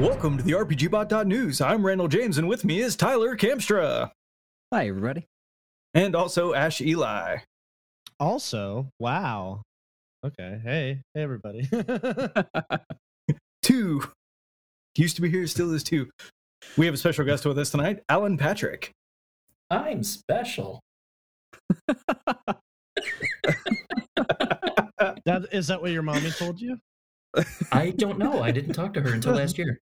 Welcome to the RPGBot.news. I'm Randall James, and with me is Tyler Kamstra. Hi, everybody. And also Ash Eli. Also, wow. Okay. Hey, hey, everybody. two. Used to be here, still is two. We have a special guest with us tonight, Alan Patrick. I'm special. that is that what your mommy told you? I don't know. I didn't talk to her until last year.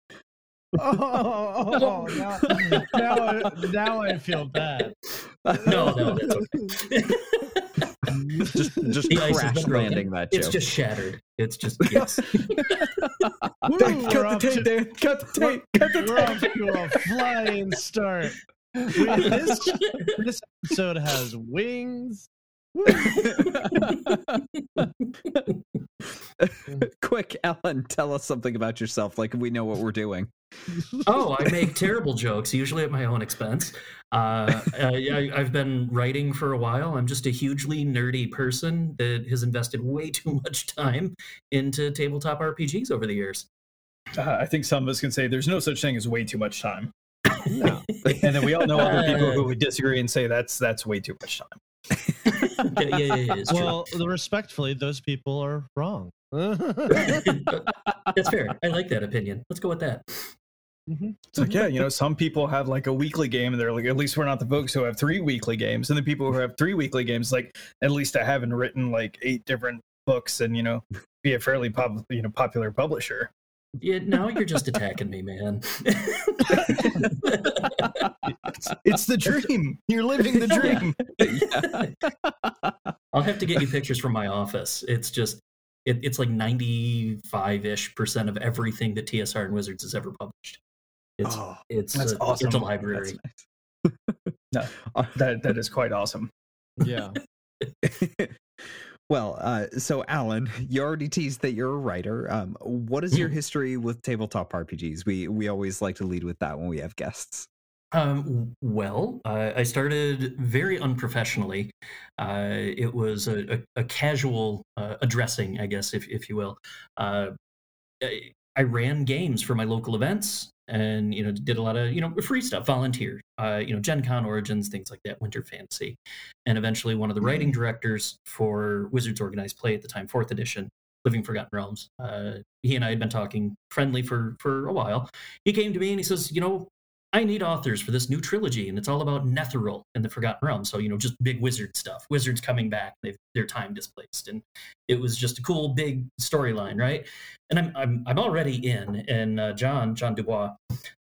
Oh, oh, now, now, I, now I feel bad. No, no, that's okay. just just The crash landing that joke. It's just shattered. It's just yes. Cut the tape to- there. Cut the tape. Cut the We're off tape. to a flying start. We- this, this episode has wings. Quick, Alan, tell us something about yourself, like we know what we're doing. oh, I make terrible jokes, usually at my own expense. Uh, I, I've been writing for a while. I'm just a hugely nerdy person that has invested way too much time into tabletop RPGs over the years. Uh, I think some of us can say there's no such thing as way too much time. No. And then we all know other people Uh, who would disagree and say that's that's way too much time. Yeah, yeah, yeah, yeah, it's true. Well, respectfully, those people are wrong. That's fair. I like that opinion. Let's go with that. Mm-hmm. It's like, yeah, you know, some people have like a weekly game and they're like, at least we're not the folks who have three weekly games. And the people who have three weekly games, like, at least I haven't written like eight different books and, you know, be a fairly pop, you know, popular publisher. Yeah, now you're just attacking me, man. It's, it's the dream. You're living the dream. yeah. I'll have to get you pictures from my office. It's just, it, it's like 95 ish percent of everything that TSR and Wizards has ever published. It's, Oh, it's, that's a, awesome. it's a library. That's uh, That that is quite awesome. yeah. Well, uh, so Alan, you already teased that you're a writer. Um, what is your history with tabletop RPGs? We we always like to lead with that when we have guests. Um, well, uh, I started very unprofessionally. Uh, it was a, a, a casual uh, addressing, I guess, if, if you will. Uh, I, I ran games for my local events and, you know, did a lot of, you know, free stuff, volunteered, uh, you know, Gen Con Origins, things like that, Winter Fantasy. And eventually one of the writing directors for Wizards Organized Play at the time, fourth edition, Living Forgotten Realms, uh, he and I had been talking friendly for, for a while. He came to me and he says, you know, I need authors for this new trilogy, and it's all about Netheril and the Forgotten Realm. So you know, just big wizard stuff. Wizards coming back, they've their time displaced, and it was just a cool big storyline, right? And I'm I'm I'm already in. And uh, John John Dubois,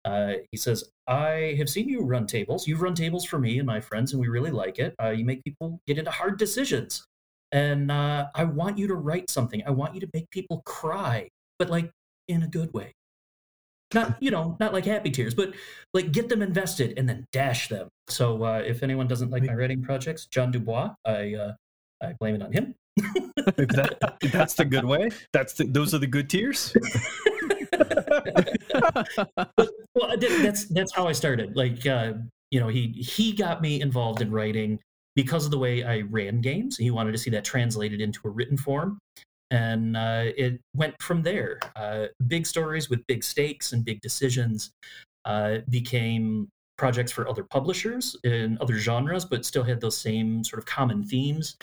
uh, he says, I have seen you run tables. You've run tables for me and my friends, and we really like it. Uh, you make people get into hard decisions, and uh, I want you to write something. I want you to make people cry, but like in a good way not you know not like happy tears but like get them invested and then dash them. So uh, if anyone doesn't like my writing projects john dubois i uh, i blame it on him. That that's the good way. That's the, those are the good tears. well that's that's how i started. Like uh, you know he he got me involved in writing because of the way i ran games. He wanted to see that translated into a written form and uh, it went from there. Uh, big stories with big stakes and big decisions uh, became projects for other publishers in other genres but still had those same sort of common themes.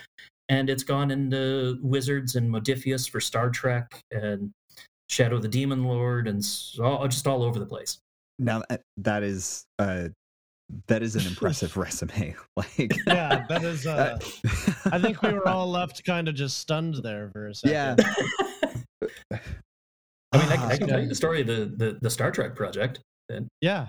And it's gone into wizards and Modiphius for star trek and shadow of the demon lord and so, just all over the place. Now that- that is uh, that is an impressive resume. Like, Yeah, that is. Uh, uh, I think we were all left kind of just stunned there for a second. Yeah. I mean, I, I Ah, can tell you the story of the, the, the Star Trek project. Yeah.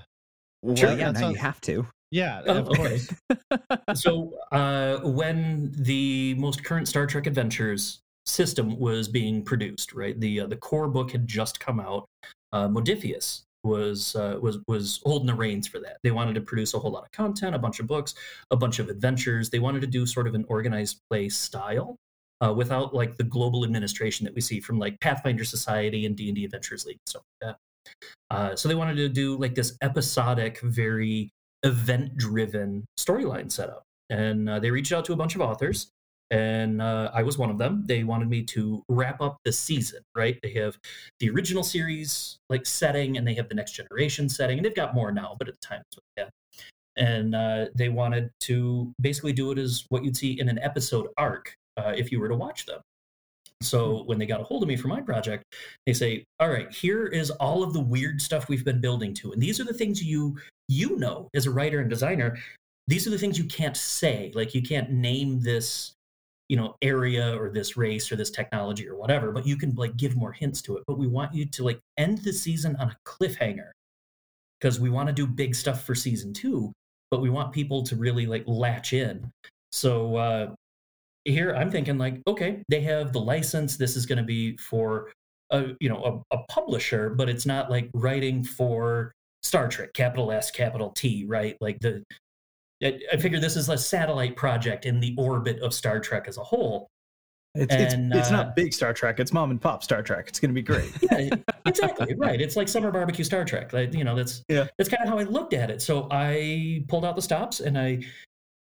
well, Sure, yeah, yeah, now so- you have to. Yeah. Oh, of okay. course. so, uh, when the most current Star Trek Adventures system was being produced, right, the uh, the core book had just come out. Uh, Modiphius was uh, was was holding the reins for that. They wanted to produce a whole lot of content, a bunch of books, a bunch of adventures. They wanted to do sort of an organized play style uh, without like the global administration that we see from like Pathfinder Society and D and D Adventures League and stuff like that. Uh, so they wanted to do like this episodic, very event-driven storyline setup, and uh, they reached out to a bunch of authors, and uh, I was one of them. They wanted me to wrap up the season. Right? They have the original series like setting, and they have the next generation setting, and they've got more now, but at the time, yeah. And uh, they wanted to basically do it as what you'd see in an episode arc uh, if you were to watch them. So when they got a hold of me for my project, they say, "All right, here is all of the weird stuff we've been building to, and these are the things you you know as a writer and designer. These are the things you can't say, like you can't name this, you know, area or this race or this technology or whatever, but you can like give more hints to it. But we want you to like end the season on a cliffhanger because we want to do big stuff for season two, but we want people to really like latch in. So uh, here I'm thinking like, okay, they have the license. This is going to be for a you know a, a, publisher, but it's not like writing for Star Trek, capital S, capital T, right? Like the I, I figure this is a satellite project in the orbit of Star Trek as a whole. It's, and, it's, it's uh, not big Star Trek. It's mom and pop Star Trek. It's going to be great. yeah, exactly. right. It's like summer barbecue Star Trek. Like, you know, that's yeah. That's kind of how I looked at it. So I pulled out the stops and I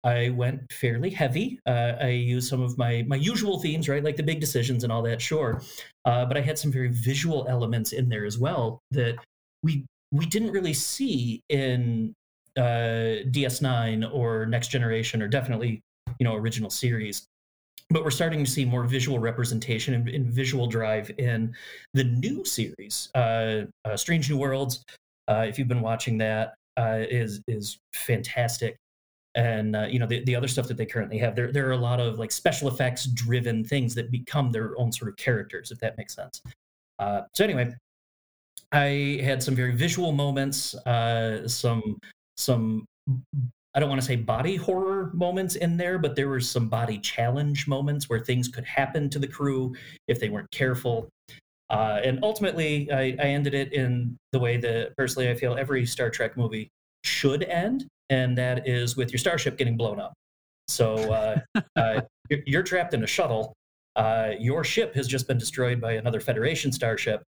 I went fairly heavy. Uh, I used some of my my usual themes, right, like the big decisions and all that. Sure, uh, but I had some very visual elements in there as well that we we didn't really see in uh, DS9 or Next Generation, or definitely you know original series. But we're starting to see more visual representation and, and visual drive in the new series, uh, uh, Strange New Worlds. Uh, if you've been watching that, is is fantastic and uh, you know the, the other stuff that they currently have there there are a lot of like special effects driven things that become their own sort of characters if that makes sense uh, so anyway i had some very visual moments uh, some some i don't want to say body horror moments in there but there were some body challenge moments where things could happen to the crew if they weren't careful uh, and ultimately I, I ended it in the way that personally i feel every star trek movie should end and that is with your starship getting blown up. So uh, uh, you're, trapped in a shuttle. Uh, your ship has just been destroyed by another Federation starship,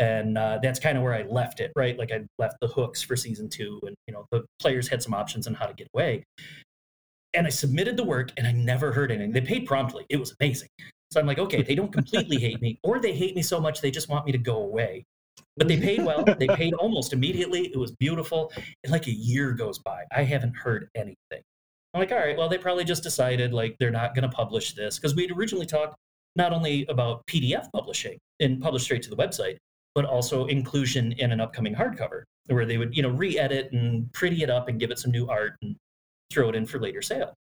and uh, that's kind of where I left it. Right, like I left the hooks for season two, and you know the players had some options on how to get away. And I submitted the work, and I never heard anything. They paid promptly. It was amazing. So I'm like, okay, they don't completely hate me, or they hate me so much they just want me to go away. But they paid well. they paid almost immediately. It was beautiful. And like a year goes by. I haven't heard anything. I'm like, all right, well, they probably just decided like they're not going to publish this because we'd originally talked not only about PDF publishing and publish straight to the website, but also inclusion in an upcoming hardcover where they would, you know, re-edit and pretty it up and give it some new art and throw it in for later sale.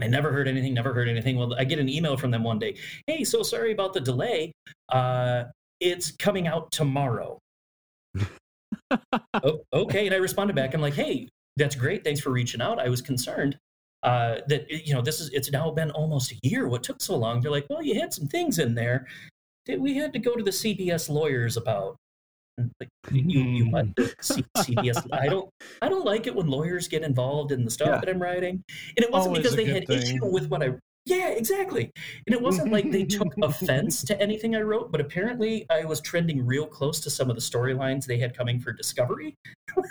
I never heard anything, never heard anything. Well, I get an email from them one day. Hey, so sorry about the delay. Uh, it's coming out tomorrow. oh, okay. And I responded back. I'm like, hey, that's great. Thanks for reaching out. I was concerned uh, that, you know, this is, it's now been almost a year. What took so long? They're like, well, you had some things in there that we had to go to the CBS lawyers about. Like, mm-hmm. you, you what? CBS? I don't, I don't like it when lawyers get involved in the stuff yeah. that I'm writing. And it wasn't Always because they had thing. issue with what I yeah, exactly. And it wasn't like they took offense to anything I wrote, but apparently I was trending real close to some of the storylines they had coming for Discovery.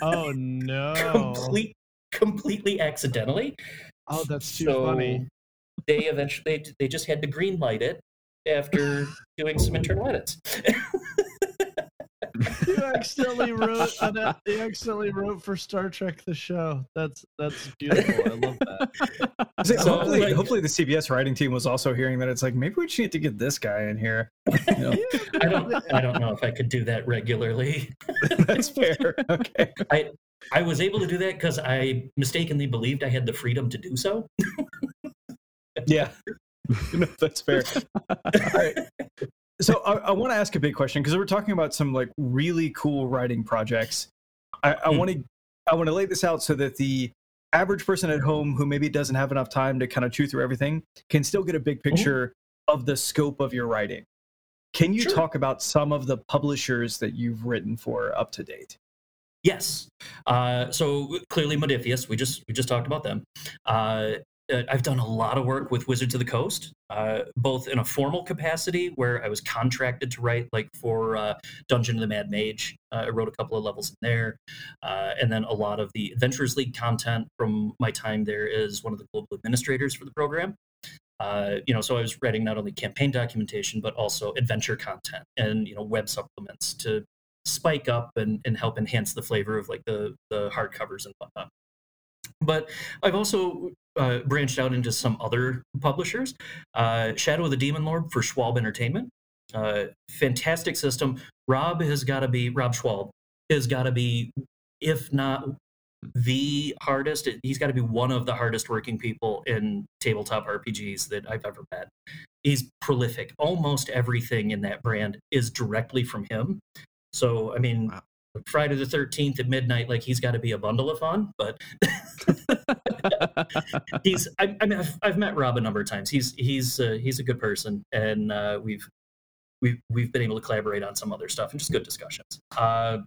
Oh no. Complete, completely accidentally. Oh, that's too so funny. they eventually they just had to green light it after doing some internal edits. you accidentally wrote you accidentally wrote for Star Trek the show. That's that's beautiful. I love that. So, oh hopefully, like, hopefully the CBS writing team was also hearing that it's like maybe we just need to get this guy in here. You know? I don't I don't know if I could do that regularly. that's fair. Okay. I I was able to do that because I mistakenly believed I had the freedom to do so. yeah. no, that's fair. All right so I, I want to ask a big question because we're talking about some like really cool writing projects. I want to I want to lay this out so that the average person at home who maybe doesn't have enough time to kind of chew through everything can still get a big mm-hmm. picture of the scope of your writing. Can you sure. talk about some of the publishers that you've written for up to date? Yes. Uh, so clearly, Modiphius. We just we just talked about them. Uh, I've done a lot of work with Wizards of the Coast, uh, both in a formal capacity where I was contracted to write, like for uh, Dungeon of the Mad Mage. Uh, I wrote a couple of levels in there, uh, and then a lot of the Adventurers League content from my time there as one of the global administrators for the program. Uh, you know, so I was writing not only campaign documentation but also adventure content and you know web supplements to spike up and, and help enhance the flavor of like the the hardcovers and whatnot. But I've also uh, branched out into some other publishers. Uh, Shadow of the Demon Lord for Schwalb Entertainment. Uh, fantastic system. Rob has got to be, Rob Schwalb has got to be, if not the hardest, he's got to be one of the hardest working people in tabletop RPGs that I've ever met. He's prolific. Almost everything in that brand is directly from him. So, I mean, wow. Friday the 13th at midnight, like he's got to be a bundle of fun, but he's, I, I, mean, I've, I've, met Rob a number of times. He's, he's, uh, he's a good person and uh, we've, we've, we've been able to collaborate on some other stuff and just good discussions. Uh,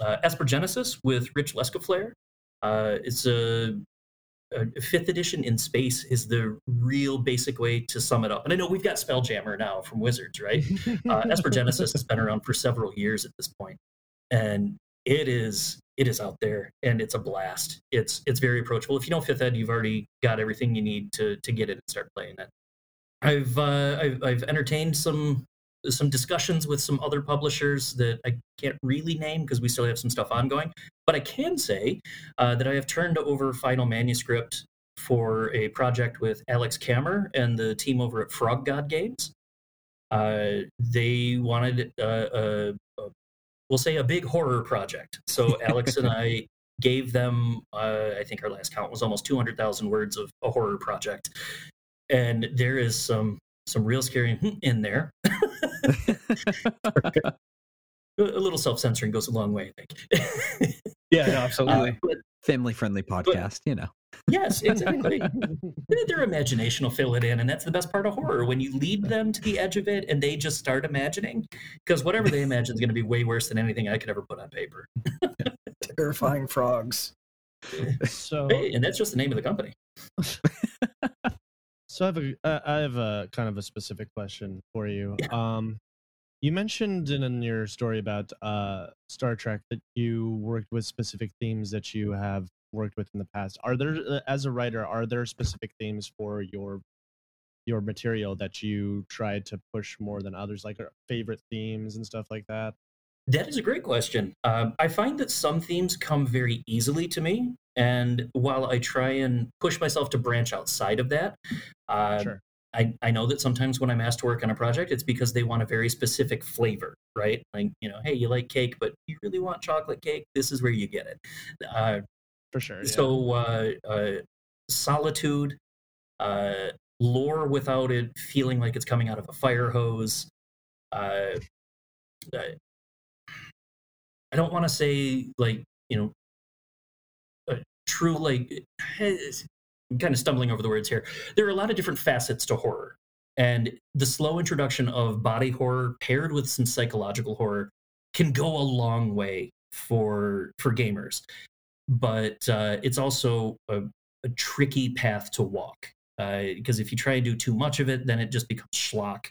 uh, Esper Genesis with Rich Lescouflair. Uh, it's a, a, fifth edition in space is the real basic way to sum it up. And I know we've got Spelljammer now from Wizards, right? Uh, Esper Genesis has been around for several years at this point, and it is it is out there and it's a blast. It's it's very approachable. If you know fifth ed, you've already got everything you need to to get it and start playing it. I've uh, I've, I've entertained some some discussions with some other publishers that I can't really name because we still have some stuff ongoing. But I can say uh, that I have turned over final manuscript for a project with Alex Kammer and the team over at Frog God Games. Uh, they wanted a, a, we'll say a big horror project. So Alex and I gave them, uh, I think our last count was almost 200,000 words of a horror project. And there is some some real scary in there. a little self censoring goes a long way, I think. yeah, no, absolutely. Uh, but, Family friendly podcast, but, you know. Yes, exactly. Their imagination will fill it in, and that's the best part of horror when you lead them to the edge of it and they just start imagining. Because whatever they imagine is going to be way worse than anything I could ever put on paper. Terrifying frogs. So, hey, and that's just the name of the company. so I have a uh, I have a kind of a specific question for you. Yeah. Um, you mentioned in, in your story about uh, Star Trek that you worked with specific themes that you have worked with in the past. Are there, uh, as a writer, are there specific themes for your your material that you tried to push more than others, like favorite themes and stuff like that? That is a great question. Um, I find that some themes come very easily to me, and while I try and push myself to branch outside of that, uh, sure. I, I know that sometimes when I'm asked to work on a project, it's because they want a very specific flavor, right? Like, you know, hey, you like cake, but you really want chocolate cake? This is where you get it. Uh, For sure. Yeah. So, uh, uh, solitude, uh, lore without it feeling like it's coming out of a fire hose. Uh, I don't want to say like, you know, true like I'm kind of stumbling over the words here. There are a lot of different facets to horror. And the slow introduction of body horror paired with some psychological horror can go a long way for for gamers. But uh, it's also a, a, tricky path to walk because uh, if you try and do too much of it, then it just becomes schlock.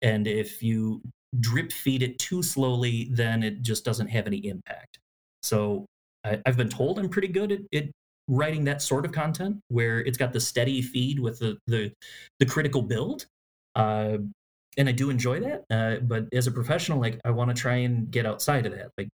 And if you drip feed it too slowly, then it just doesn't have any impact. So I, have been told I'm pretty good at, at writing that sort of content where it's got the steady feed with the the, the critical build. Uh, and I do enjoy that. Uh, but as a professional, like I want to try and get outside of that. Like,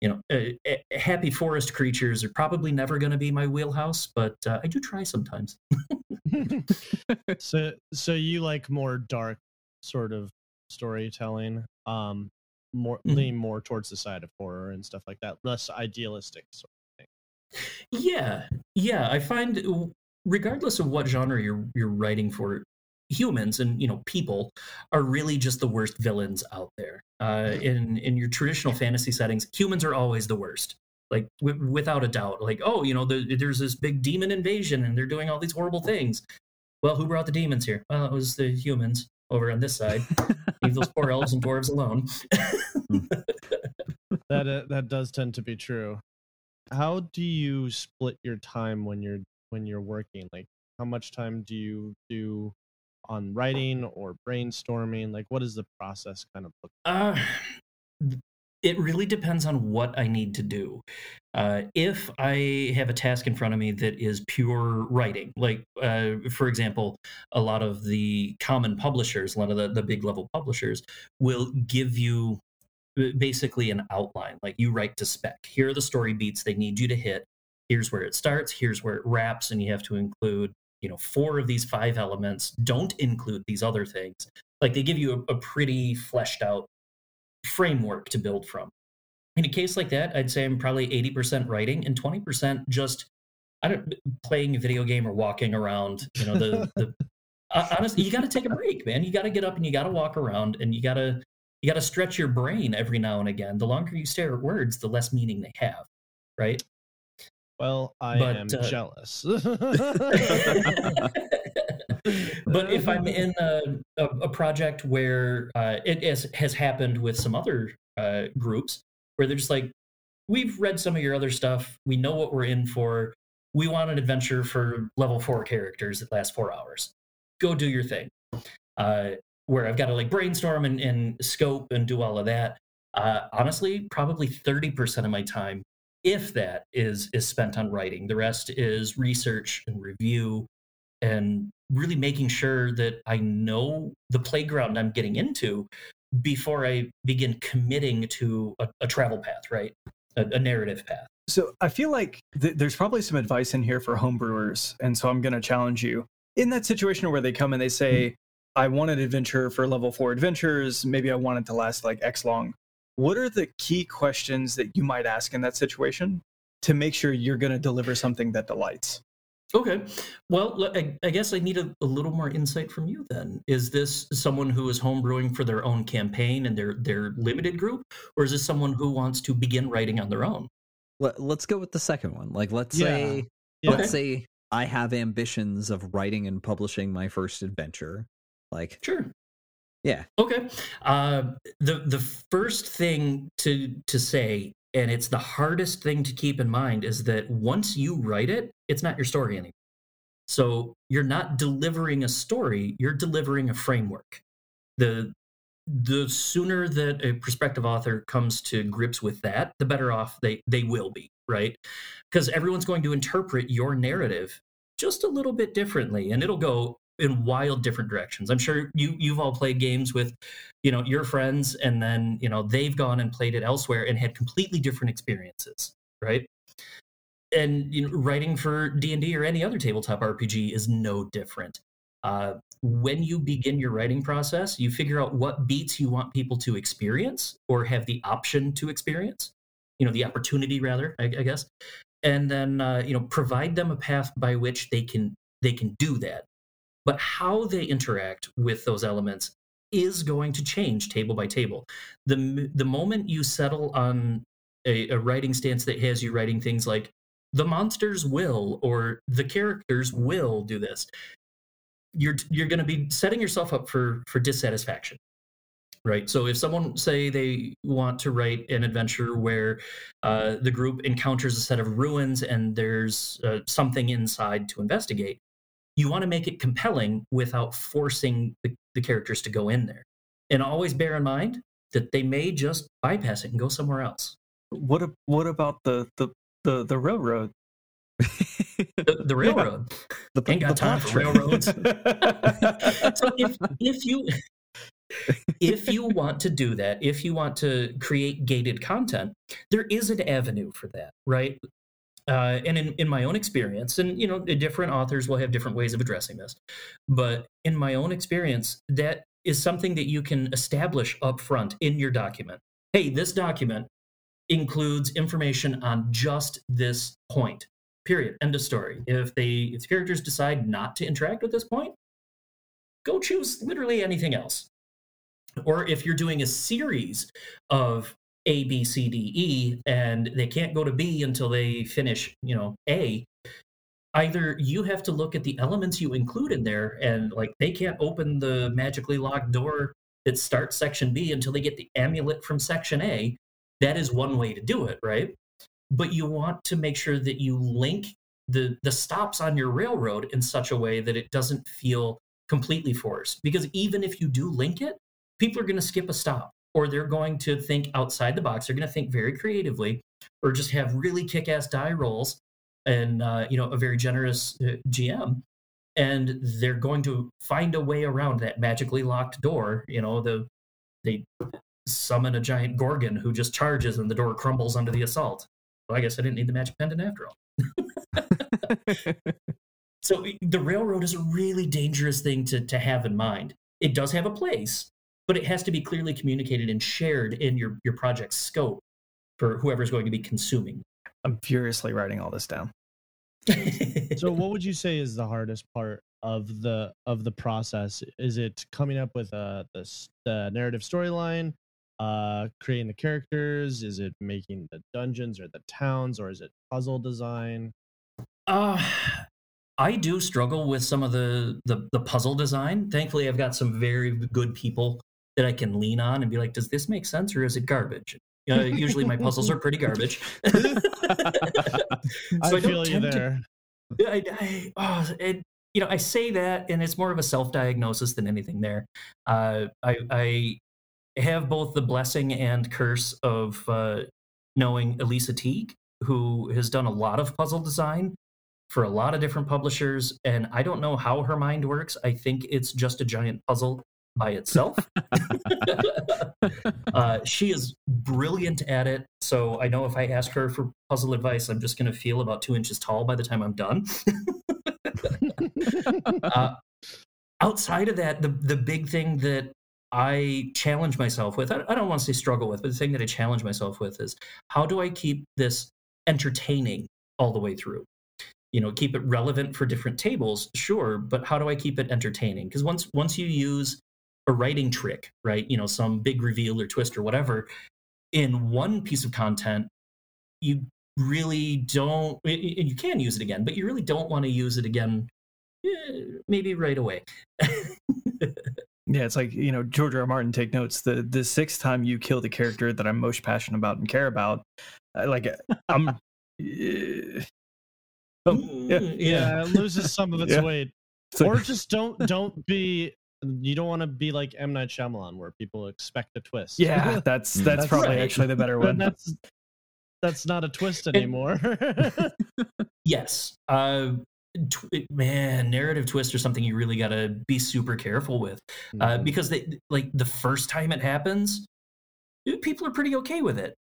you know, uh, happy forest creatures are probably never going to be my wheelhouse, but uh, I do try sometimes. so, so you like more dark sort of storytelling, um, more mm-hmm. lean more towards the side of horror and stuff like that, less idealistic sort of thing. yeah, yeah. I find regardless of what genre you're you're writing for, humans and you know people are really just the worst villains out there. Uh, in in your traditional fantasy settings, humans are always the worst. Like w- without a doubt. Like oh, you know, the, there's this big demon invasion and they're doing all these horrible things. Well, who brought the demons here? Well, it was the humans over on this side. Leave those poor elves and dwarves alone. that uh, that does tend to be true how do you split your time when you're when you're working like how much time do you do on writing or brainstorming? Like, what is the process kind of look? Uh, it really depends on what I need to do. Uh, if I have a task in front of me that is pure writing, like uh, for example, a lot of the common publishers, a lot of the, the big level publishers will give you basically an outline. Like you write to spec. Here are the story beats they need you to hit. Here's where it starts. Here's where it wraps, and you have to include you know four of these five elements. Don't include these other things. Like they give you a, a pretty fleshed out framework to build from. In a case like that, I'd say I'm probably 80% writing and 20% just I don't playing a video game or walking around. You know, the, the uh, honestly, you got to take a break, man. You got to get up and you got to walk around and you got to you got to stretch your brain every now and again. The longer you stare at words, the less meaning they have, right? Well, I but, am uh, jealous. but if I'm in a, a, a project where uh, it has, has happened with some other uh, groups where they're just like, we've read some of your other stuff, we know what we're in for, we want an adventure for level four characters that lasts four hours. Go do your thing. Uh, where I've got to like brainstorm and, and scope and do all of that. Uh, honestly, probably 30% of my time, if that, is is spent on writing. The rest is research and review and really making sure that I know the playground I'm getting into before I begin committing to a, a travel path, right? A, a, narrative path. So I feel like th- there's probably some advice in here for homebrewers. And so I'm going to challenge you in that situation where they come and they say, mm-hmm. I want an adventure for level four adventures. Maybe I want it to last like X long. What are the key questions that you might ask in that situation to make sure you're going to deliver something that delights? Okay. Well, I, I guess I need a, a, little more insight from you then. Is this someone who is homebrewing for their own campaign and their their limited group, or is this someone who wants to begin writing on their own? Let, us go with the second one. Like, let's yeah. say, yeah. let's say I have ambitions of writing and publishing my first adventure. Like, sure. Yeah. Okay. Uh, the the first thing to to say and it's the hardest thing to keep in mind is that once you write it it's not your story anymore so you're not delivering a story you're delivering a framework the the sooner that a prospective author comes to grips with that the better off they they will be right because everyone's going to interpret your narrative just a little bit differently and it'll go in wild different directions. I'm sure you you've all played games with, you know, your friends, and then you know they've gone and played it elsewhere and had completely different experiences, right? And you know, writing for D and D or any other tabletop RPG is no different. Uh, when you begin your writing process, you figure out what beats you want people to experience or have the option to experience. You know, the opportunity rather, I, I guess, and then uh, you know provide them a path by which they can they can do that but how they interact with those elements is going to change table by table. The, the moment you settle on a, a writing stance that has you writing things like, the monsters will or the characters will do this, you're, you're going to be setting yourself up for, for dissatisfaction right so if someone say they want to write an adventure where uh, the group encounters a set of ruins and there's uh, something inside to investigate you want to make it compelling without forcing the, the characters to go in there. And always bear in mind that they may just bypass it and go somewhere else. What what about the the the, the railroad? the, the, railroad. Yeah. The, Ain't got the time for railroads. so if if you if you want to do that, if you want to create gated content, there is an avenue for that, right? Uh, and in, in my own experience, and you know, different authors will have different ways of addressing this, but in my own experience, that is something that you can establish up front in your document. Hey, this document includes information on just this point. Period. End of story. If they if the characters decide not to interact with this point, go choose literally anything else. Or if you're doing a series of a, B, C, D, E, and they can't go to B until they finish, you know, A. Either you have to look at the elements you include in there, and like they can't open the magically locked door that starts section B until they get the amulet from section A. That is one way to do it, right? But you want to make sure that you link the the stops on your railroad in such a way that it doesn't feel completely forced. Because even if you do link it, people are going to skip a stop or they're going to think outside the box. They're going to think very creatively or just have really kick-ass die rolls and uh, you know a very generous uh, GM and they're going to find a way around that magically locked door. You know, the they summon a giant gorgon who just charges and the door crumbles under the assault. Well, I guess I didn't need the magic pendant after all. so the railroad is a really dangerous thing to, to have in mind. It does have a place, but it has to be clearly communicated and shared in your, your project's scope for whoever's going to be consuming. I'm furiously writing all this down. so what would you say is the hardest part of the of the process is it coming up with uh the, the narrative storyline uh creating the characters is it making the dungeons or the towns or is it puzzle design uh i do struggle with some of the, the the puzzle design thankfully i've got some very good people that i can lean on and be like does this make sense or is it garbage uh, usually my puzzles are pretty garbage. so I, I feel you there. To, I, I, oh, it, you know, I say that, and it's more of a self-diagnosis than anything. There, uh, I, I have both the blessing and curse of uh, knowing Elisa Teague, who has done a lot of puzzle design for a lot of different publishers, and I don't know how her mind works. I think it's just a giant puzzle by itself. uh, she is brilliant at it. So I know if I ask her for puzzle advice, I'm just going to feel about two inches tall by the time I'm done. uh, outside of that, the, the big thing that I challenge myself with, I, I don't want to say struggle with, but the thing that I challenge myself with is how do I keep this entertaining all the way through? you know keep it relevant for different tables sure but how do i keep it entertaining because once once you use a writing trick, right? You know, some big reveal or twist or whatever in one piece of content, you really don't, and you can use it again, but you really don't want to use it again, eh, maybe right away. yeah, it's like, you know, George R. R. Martin, take notes. The, the sixth time you kill the character that I'm most passionate about and care about, like, I'm. Uh, oh, yeah. yeah, it loses some of its yeah. weight. It's or like, just don't don't be you don't want to be like M Night Shyamalan, where people expect a twist. Yeah, that's that's, that's probably right. actually the better one. that's that's not a twist anymore. yes, uh, tw- man, narrative twist or something you really got to be super careful with, uh, mm-hmm. because they like the first time it happens, people are pretty okay with it.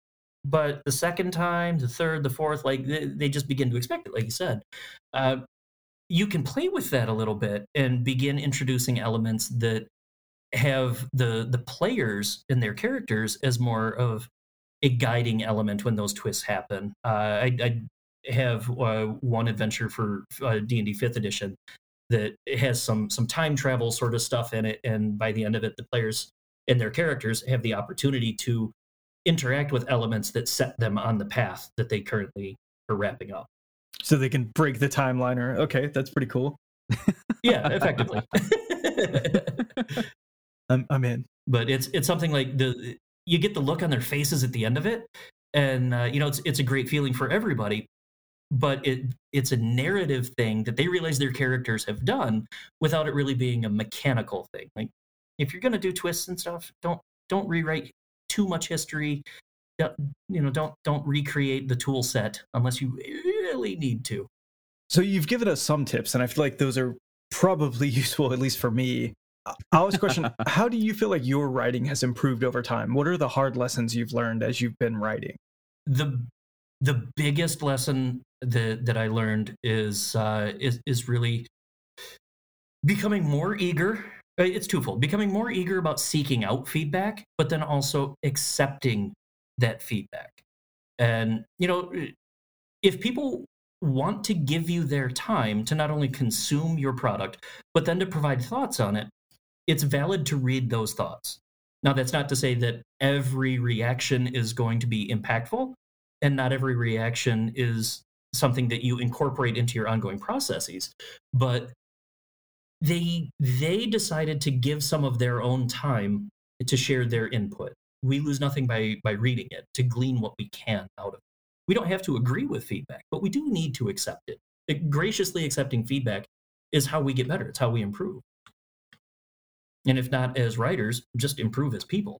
But the second time, the third, the fourth, like they, they just begin to expect it, like you said. Uh, you can play with that a little bit and begin introducing elements that have the the players and their characters as more of a guiding element when those twists happen. Uh, I, I, have uh, one adventure for uh, D and D Fifth Edition that has some some time travel sort of stuff in it, and by the end of it, the players and their characters have the opportunity to interact with elements that set them on the path that they currently are wrapping up so they can break the timeline or okay that's pretty cool. Yeah effectively. I'm, I'm in. But it's it's something like the you get the look on their faces at the end of it and uh, you know it's it's a great feeling for everybody but it it's a narrative thing that they realize their characters have done without it really being a mechanical thing. Like if you're going to do twists and stuff don't don't rewrite too much history. You know don't don't recreate the tool set unless you really need to. So you've given us some tips and i feel like those are probably useful at least for me. I'll ask a question. How do you feel like your writing has improved over time? What are the hard lessons you've learned as you've been writing? The the biggest lesson that that i learned is uh is, is really becoming more eager uh, it's twofold becoming more eager about seeking out feedback but then also accepting that feedback. And, you know, if people want to give you their time to not only consume your product, but then to provide thoughts on it, it's valid to read those thoughts. Now, that's not to say that every reaction is going to be impactful, and not every reaction is something that you incorporate into your ongoing processes. But they they decided to give some of their own time to share their input we lose nothing by by reading it to glean what we can out of it. We don't have to agree with feedback, but we do need to accept it graciously accepting feedback is how we get better. It's how we improve. And if not as writers, just improve as people.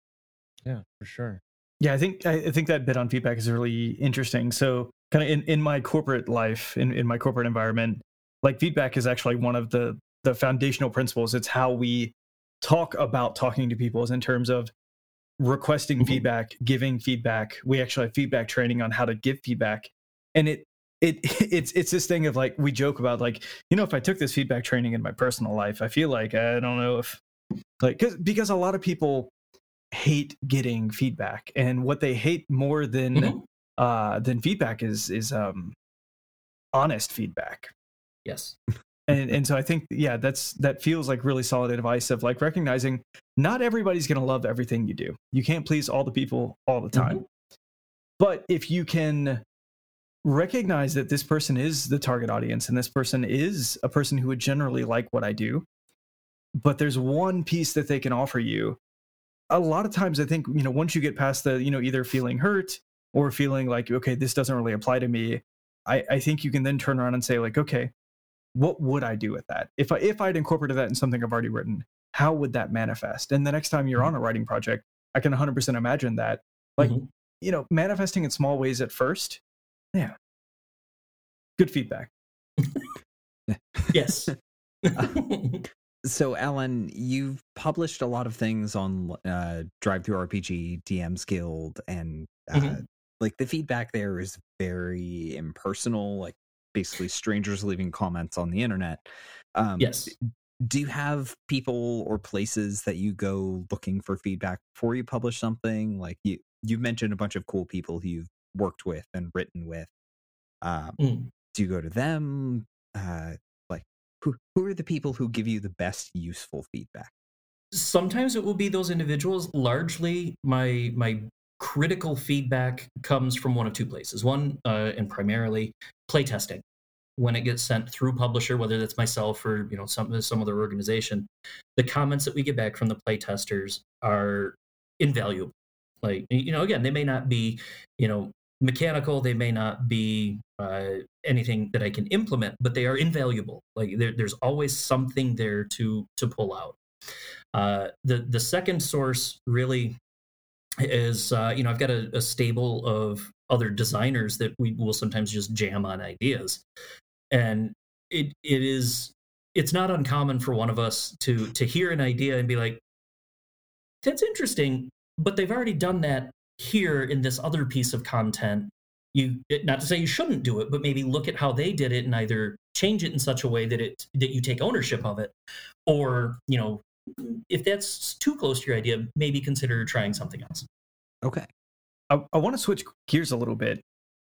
Yeah, for sure. Yeah, I think I think that bit on feedback is really interesting. So, kind of in, in my corporate life, in, in my corporate environment, like feedback is actually one of the the foundational principles. It's how we talk about talking to people is in terms of requesting mm-hmm. feedback, giving feedback. We actually have feedback training on how to give feedback. And it it it's it's this thing of like we joke about like, you know, if I took this feedback training in my personal life, I feel like I don't know if like cause, because a lot of people hate getting feedback and what they hate more than mm-hmm. uh than feedback is is um honest feedback yes and and so i think yeah that's that feels like really solid advice of like recognizing not everybody's going to love everything you do you can't please all the people all the time mm-hmm. but if you can recognize that this person is the target audience and this person is a person who would generally like what i do but there's one piece that they can offer you a lot of times i think you know once you get past the you know either feeling hurt or feeling like okay this doesn't really apply to me i i think you can then turn around and say like okay what would i do with that if i if i'd incorporated that in something i've already written how would that manifest and the next time you're mm-hmm. on a writing project i can 100% imagine that like mm-hmm. you know manifesting in small ways at first yeah good feedback yes so alan you've published a lot of things on uh, DriveThruRPG, dms guild and uh, mm-hmm. like the feedback there is very impersonal like basically strangers leaving comments on the internet um, yes do you have people or places that you go looking for feedback before you publish something like you you mentioned a bunch of cool people who you've worked with and written with um, mm. do you go to them uh, who who are the people who give you the best useful feedback? Sometimes it will be those individuals. Largely, my my critical feedback comes from one of two places. One, uh, and primarily, playtesting. When it gets sent through publisher, whether that's myself or you know some some other organization, the comments that we get back from the playtesters are invaluable. Like you know, again, they may not be you know mechanical they may not be uh, anything that i can implement but they are invaluable like there, there's always something there to to pull out uh, the the second source really is uh, you know i've got a, a, stable of other designers that we will sometimes just jam on ideas. And it it is it's not uncommon for one of us to to hear an idea and be like that's interesting but they've already done that here in this other piece of content. You not to say you shouldn't do it but maybe look at how they did it and either change it in such a way that it that you take ownership of it or you know if that's too close to your idea maybe consider trying something else okay i, I want to switch gears a little bit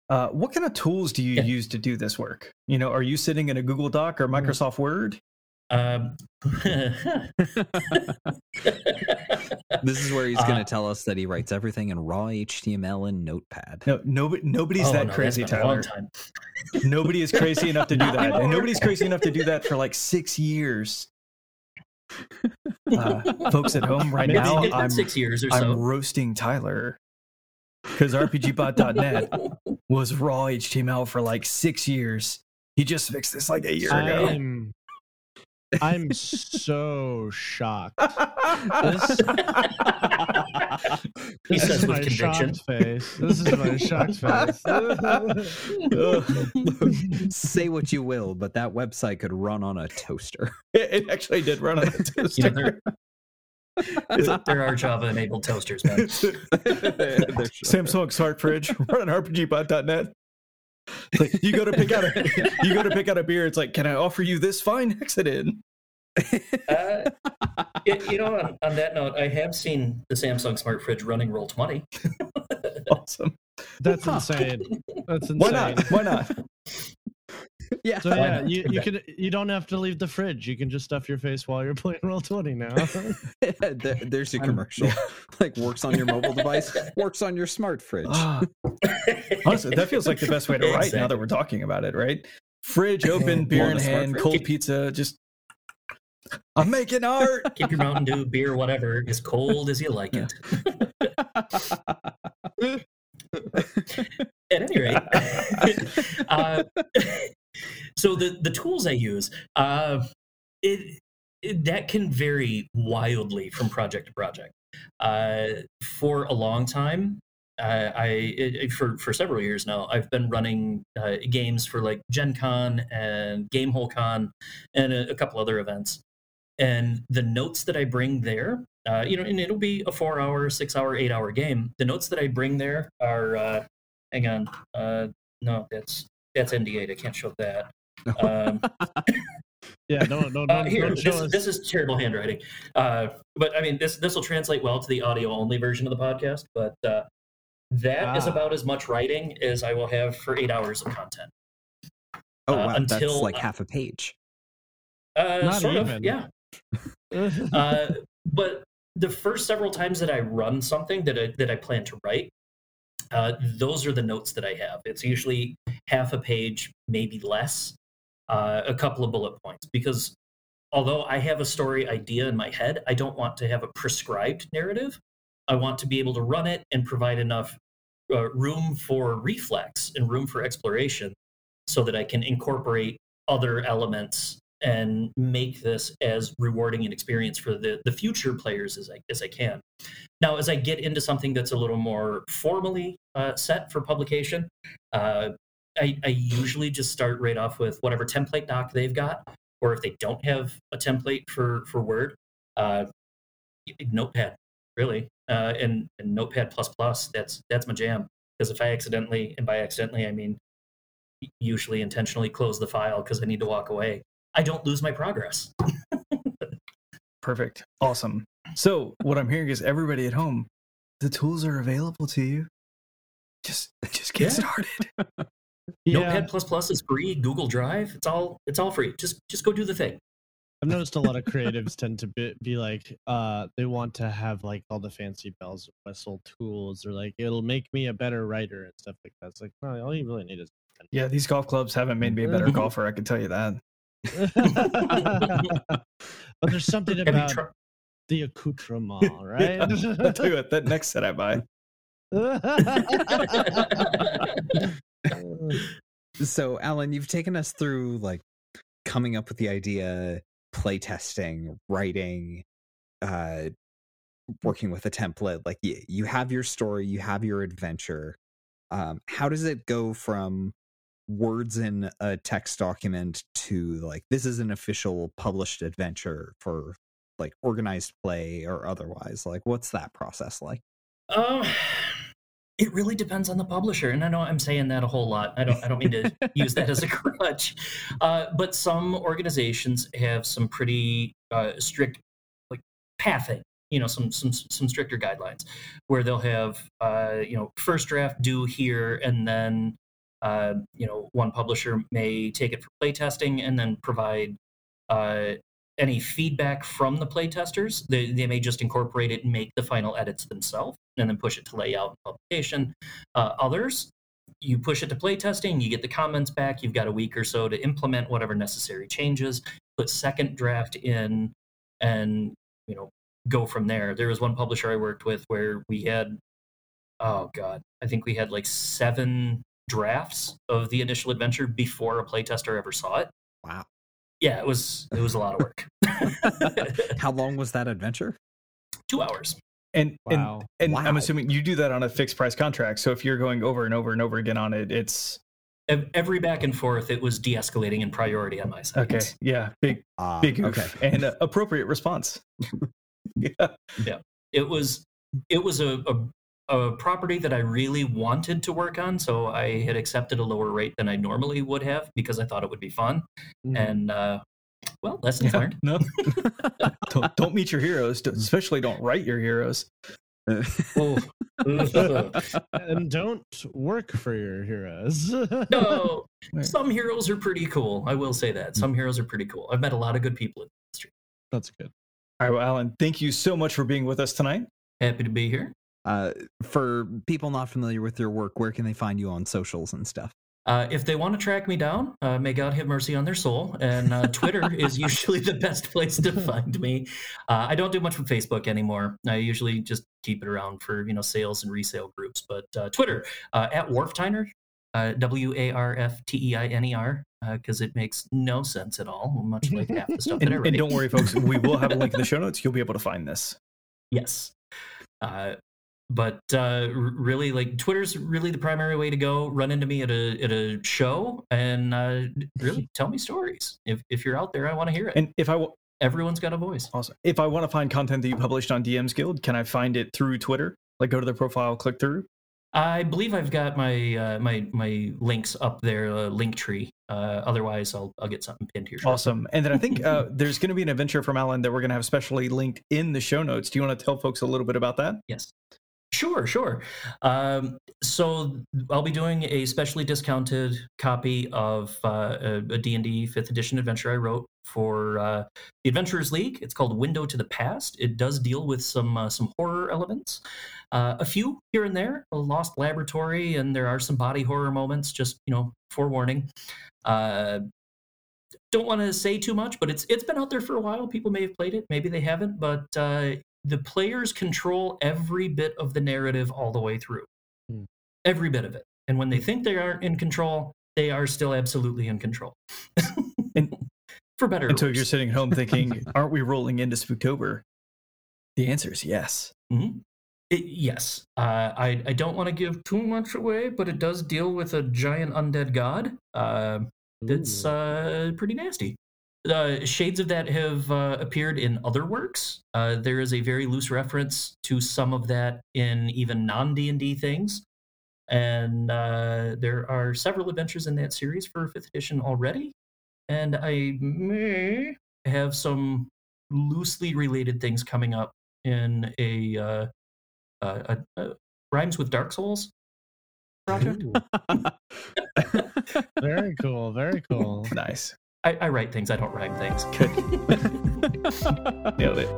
uh, what kind of tools do you yeah. use to do this work you know are you sitting in a google doc or mm-hmm. microsoft word um, this is where he's going to uh, tell us that he writes everything in raw HTML and Notepad. No, nobody, nobody's oh, that no, crazy, Tyler. Nobody is crazy enough to do that, and nobody's crazy enough to do that for like six years. Uh, folks at home right now, I'm six years or so. I'm roasting Tyler because RPGBot.net was raw HTML for like six years. He just fixed this like a year ago. I'm I'm so shocked. This, he this says with conviction. Face. This is my shocked face. Say what you will, but that website could run on a toaster. It actually did run on a toaster. there, there are Java enabled toasters, man. Samsung Smart Fridge, run on RPGBot.net. Like you go to pick out a you go to pick out a beer. It's like, can I offer you this fine Hexadin? Uh, you know, on, on, that note, I have seen the Samsung Smart Fridge running Roll20. awesome. That's insane. That's insane. Why not? Why not? Yeah. So yeah, you, you can you don't have to leave the fridge. You can just stuff your face while you're playing Roll20 now. there, there's your commercial. like works on your mobile device, works on your smart fridge. Ah. Honestly, that feels like the best way to write. Exactly. Now that we're talking about it, right? Fridge open, beer in hand, cold pizza. Just I'm making art. Keep your Mountain Dew, beer, whatever, as cold as you like it. At any rate, uh, So the the tools I use, uh, it, it that can vary wildly from project to project. Uh, for a long time, uh, I it, for for several years now, I've been running uh, games for like Gen Con and Gamehole Con and a, a, couple other events. And the notes that I bring there, uh, you know, and it'll be a four-hour, six-hour, eight-hour game. The notes that I bring there are, uh, hang on, uh, no, that's that's NDA. I can't show that. Um, yeah, no, no, no. Uh, here, this, this, is terrible handwriting. Uh, but I mean, this this will translate well to the audio only version of the podcast. But uh, that ah. is about as much writing as I will have for eight hours of content. Oh uh, wow, until, that's like half a page. Uh, Not sort even. of, yeah. uh, but the first several times that I run something that I, that I plan to write, uh, those are the notes that I have. It's usually half a page, maybe less, uh, a couple of bullet points. Because although I have a story idea in my head, I don't want to have a prescribed narrative. I want to be able to run it and provide enough uh, room for reflex and room for exploration so that I can incorporate other elements and make this as rewarding an experience for the, the future players as I, as I can. Now, as I get into something that's a little more formally uh, set for publication, uh, I, I usually just start right off with whatever template doc they've got, or if they don't have a template for for Word, uh, Notepad, really, uh, and, and Notepad plus plus. That's that's my jam. Because if I accidentally, and by accidentally I mean usually intentionally close the file because I need to walk away, I don't lose my progress. Perfect. Awesome. So what I'm hearing is everybody at home, the tools are available to you. Just just get yeah. started. yeah. Notepad plus plus is free. Google Drive, it's all it's all free. Just just go do the thing. I've noticed a lot of creatives tend to be, be, like, uh, they want to have like all the fancy bells and whistle tools, or like it'll make me a better writer and stuff like that. It's like, well, all you really need is. Yeah, these golf clubs haven't made me a better golfer. I can tell you that. But there's something about the accoutrement, right? I'll tell you what, that next set I buy. so, Alan, you've taken us through like coming up with the idea, playtesting, writing, uh, working with a template. Like you, you have your story, you have your adventure. Um, how does it go from words in a text document to like this is an official published adventure for like organized play or otherwise? Like, what's that process like? Um, it really depends on the publisher, and I know I'm saying that a whole lot. I don't. I don't mean to use that as a crutch, uh, but some organizations have some pretty uh, strict like pathing. You know, some some some stricter guidelines where they'll have uh, you know first draft due here, and then uh, you know one publisher may take it for playtesting and then provide uh, any feedback from the playtesters. They, they may just incorporate it and make the final edits themselves and then push it to layout and publication. Uh, others, you push it to playtesting, you get the comments back, you've got a week or so to implement whatever necessary changes, put second draft in, and you know go from there. There was one publisher I worked with where we had, oh god, I think we had like seven drafts of the initial adventure before a playtester ever saw it. Wow yeah, it was it was a lot of work. How long was that adventure? Two hours. And wow. and, and wow. I'm assuming you do that on a fixed price contract. So if you're going over and over and over again on it, it's every back and forth. It was de-escalating in priority on my side. Okay, yeah, big uh, big oof. okay, and uh, appropriate response. yeah, yeah. It was it was a, a a property that I really wanted to work on, so I had accepted a lower rate than I normally would have because I thought it would be fun. Mm. And uh, well, lessons yeah, learned. No, don't, don't, meet your heroes. Especially don't write your heroes. oh. and don't work for your heroes. no, some heroes are pretty cool. I will say that some heroes are pretty cool. I've met a lot of good people in the industry. That's good. All right, well, Alan, thank you so much for being with us tonight. Happy to be here. Uh, for people not familiar with your work, where can they find you on socials and stuff? Uh, if they want to track me down, uh, may God have mercy on their soul. And uh, Twitter is usually the best place to find me. Uh, I don't do much with Facebook anymore. I usually just keep it around for you know sales and resale groups. But uh, Twitter uh, at Warfteiner, uh, W A R F T E I N E R, because uh, it makes no sense at all, much like half the stuff and, that I write. and don't worry, folks, we will have a link in the show notes. You'll be able to find this. Yes. But uh, really, like Twitter's really the primary way to go. Run into me at a at a show and uh, really tell me stories. If if you're out there, I want to hear it. And if I w- everyone's got a voice. Awesome. If I want to find content that you published on DMsGuild, can I find it through Twitter? Like go to their profile, click through. I believe I've got my uh, my my links up there, uh, link tree. Uh, otherwise, I'll I'll get something pinned here. Shortly. Awesome. And then I think uh, there's going to be an adventure from Alan that we're going to have specially linked in the show notes. Do you want to tell folks a little bit about that? Yes. Sure, sure. Um, so I'll be doing a specially discounted copy of uh, a, D&D 5th edition adventure I wrote for uh, the Adventurers League. It's called Window to the Past. It does deal with some uh, some horror elements, uh, a few here and there, a lost laboratory, and there are some body horror moments. Just you know, forewarning. Uh, don't want to say too much, but it's it's been out there for a while. People may have played it, maybe they haven't, but uh, the players control every bit of the narrative all the way through. Hmm. Every bit of it. And when they think they aren't in control, they are still absolutely in control. and, For better. And so if you're sitting at home thinking, aren't we rolling into Spooktober? The answer is yes. Mm-hmm. It, yes. Uh, I, I don't want to give too much away, but it does deal with a giant undead god. Uh, that's uh, pretty nasty. Uh, shades of that have uh, appeared in other works. Uh, there is a very loose reference to some of that in even non D and D things, and uh, there are several adventures in that series for fifth edition already. And I may have some loosely related things coming up in a, uh, a, a rhymes with Dark Souls project. very cool. Very cool. Nice. I, I, write things. I don't rhyme things. Good. Nailed it.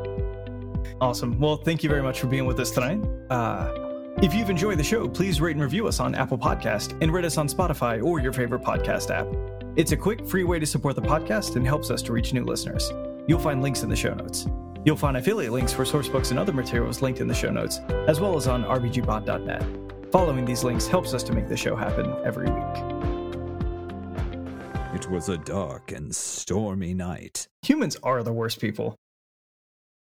Awesome. Well, thank you very much for being with us tonight. Uh, if you've enjoyed the show, please rate and review us on Apple Podcast and rate us on Spotify or your favorite podcast app. It's a quick, free way to support the podcast and helps us to reach new listeners. You'll find links in the show notes. You'll find affiliate links for source books and other materials linked in the show notes, as well as on rpgbot.net. Following these links helps us to make the show happen every week. It was a dark and stormy night. Humans are the worst people.